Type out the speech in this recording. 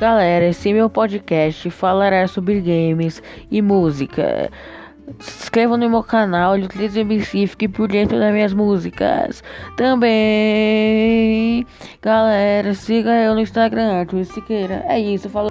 Galera, esse meu podcast falará sobre games e música. Se inscrevam no meu canal e utilize o fique por dentro das minhas músicas. Também, galera, siga eu no Instagram, Arthur Siqueira. É isso, falou.